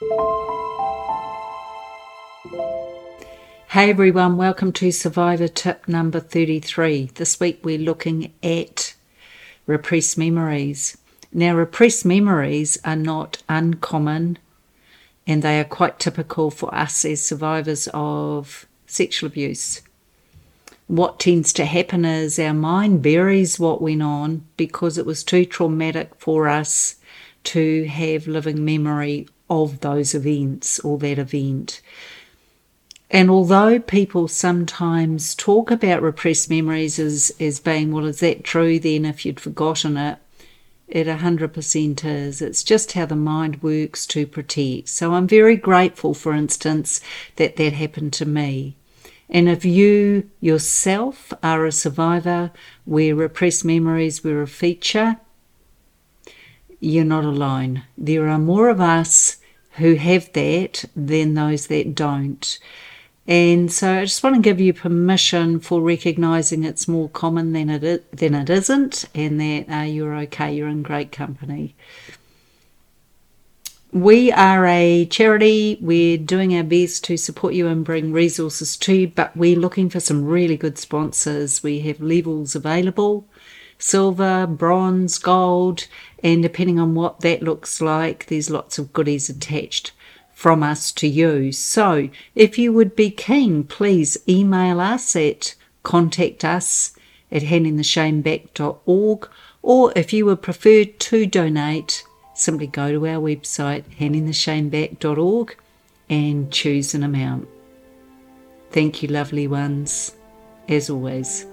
Hey everyone, welcome to Survivor tip number 33. This week we're looking at repressed memories. Now, repressed memories are not uncommon and they are quite typical for us as survivors of sexual abuse. What tends to happen is our mind buries what went on because it was too traumatic for us to have living memory of those events or that event. And although people sometimes talk about repressed memories as, as being, well, is that true then if you'd forgotten it? It 100% is. It's just how the mind works to protect. So I'm very grateful, for instance, that that happened to me. And if you yourself are a survivor where repressed memories were a feature, you're not alone. There are more of us who have that than those that don't. And so I just want to give you permission for recognizing it's more common than it than it isn't, and that uh, you're okay. You're in great company. We are a charity. We're doing our best to support you and bring resources to you, but we're looking for some really good sponsors. We have levels available silver, bronze, gold, and depending on what that looks like, there's lots of goodies attached from us to you. So if you would be keen, please email us at contact us at handingtheshameback.org or if you would prefer to donate, simply go to our website handingtheshameback.org and choose an amount. Thank you, lovely ones, as always.